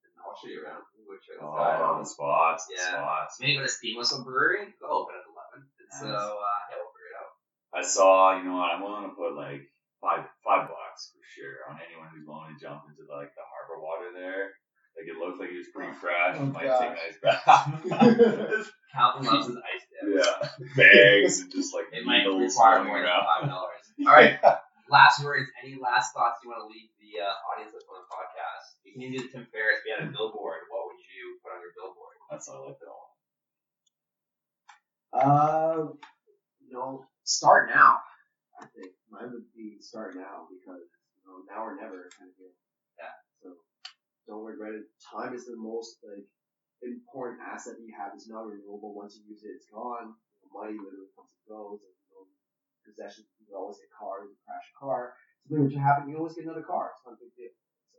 Speaker 3: And I'll show you around. We'll show you
Speaker 5: Oh,
Speaker 3: inside.
Speaker 5: the spots. The
Speaker 3: Yeah.
Speaker 5: spots.
Speaker 3: Maybe go to Steam Whistle Brewery. Go open at 11. And so
Speaker 5: Nice.
Speaker 3: uh, yeah, we'll figure it out.
Speaker 5: I saw, you know what, I'm willing to put like five five bucks for sure on anyone who's willing to jump into like the harbor water there. Like it looked like it was pretty fresh.
Speaker 4: Oh,
Speaker 5: Might
Speaker 4: gosh.
Speaker 5: take a nice bath.
Speaker 3: Calvin loves his ice dip.
Speaker 5: yeah. Bags and just like
Speaker 3: It might require more than five dollars. All right. Last words. Any last thoughts you want to leave the uh, audience with on the podcast? If you can do the Tim Ferriss. If you had a billboard, what would you put on your billboard?
Speaker 5: That's all I like that one.
Speaker 4: uh, you know, start now. I think mine would be start now because you know now or never kind of deal. Don't regret it. Time is the most like important asset that you have. It's not renewable. Once you use it, it's gone. You know, money literally comes and goes. And, you know, possessions. You always get cars. You crash a car. Something which happen. You always get another car. It's not a big deal. So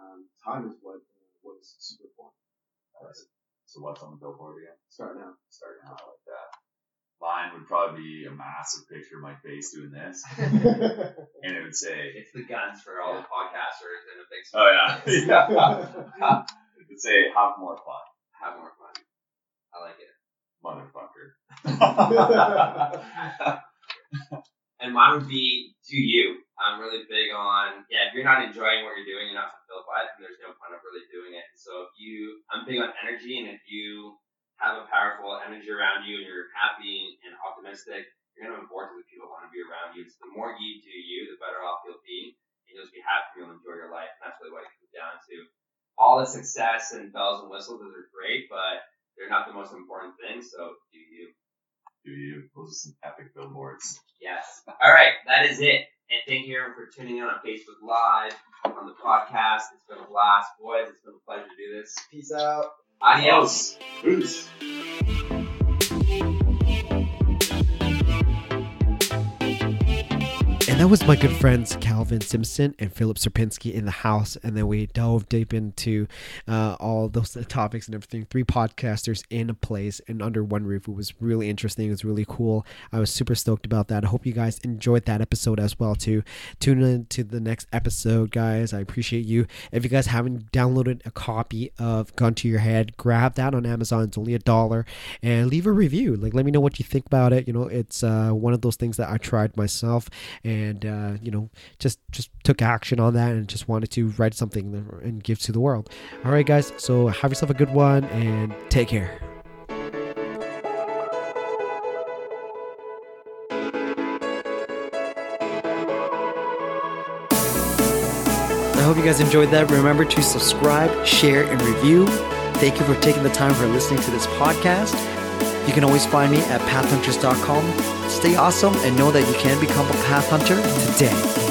Speaker 4: um, time is what uh, what is super important.
Speaker 5: Alright. So what's on the billboard again?
Speaker 4: Start now.
Speaker 5: Start now I like that. Mine would probably be a massive picture of my face doing this, and it would say,
Speaker 3: It's the guns for all the podcasters and the big
Speaker 5: "Oh yeah, yeah." it would say, "Have more fun,
Speaker 3: Have more fun. I like it.
Speaker 5: motherfucker."
Speaker 3: And mine would be to you. I'm really big on yeah. If you're not enjoying what you're doing, you're not fulfilled by it, then there's no point of really doing it. So if you, I'm big on energy, and if you powerful energy around you and you're happy and optimistic, you're going to have vortex of people who want to be around you. So the more you do you, the better off you'll be. And you'll just be happy and you'll enjoy your life. And that's really what it comes down to. All the success and bells and whistles, those are great, but they're not the most important thing. So do you.
Speaker 5: Do you? Those are some epic billboards.
Speaker 3: Yes. All right. That is it. And thank you everyone for tuning in on Facebook Live, on the podcast. It's been a blast, boys. It's been a pleasure to do this.
Speaker 4: Peace out.
Speaker 3: Adios.
Speaker 5: Peace.
Speaker 2: And that was my good friends Calvin Simpson and Filip Sierpinski in the house. And then we dove deep into uh, all those topics and everything. Three podcasters in a place and under one roof. It was really interesting. It was really cool. I was super stoked about that. I hope you guys enjoyed that episode as well too. Tune in to the next episode, guys. I appreciate you. If you guys haven't downloaded a copy of Gun to Your Head, grab that on Amazon. It's only a dollar. And leave a review. Like let me know what you think about it. You know, it's uh, one of those things that I tried myself and uh, you know just just took action on that and just wanted to write something and give to the world all right guys so have yourself a good one and take care
Speaker 1: I hope you guys enjoyed that. Remember to subscribe, share, and review. Thank you for taking the time for listening to this podcast. You can always find me at pathhunters.com. Stay awesome and know that you can become a path hunter today.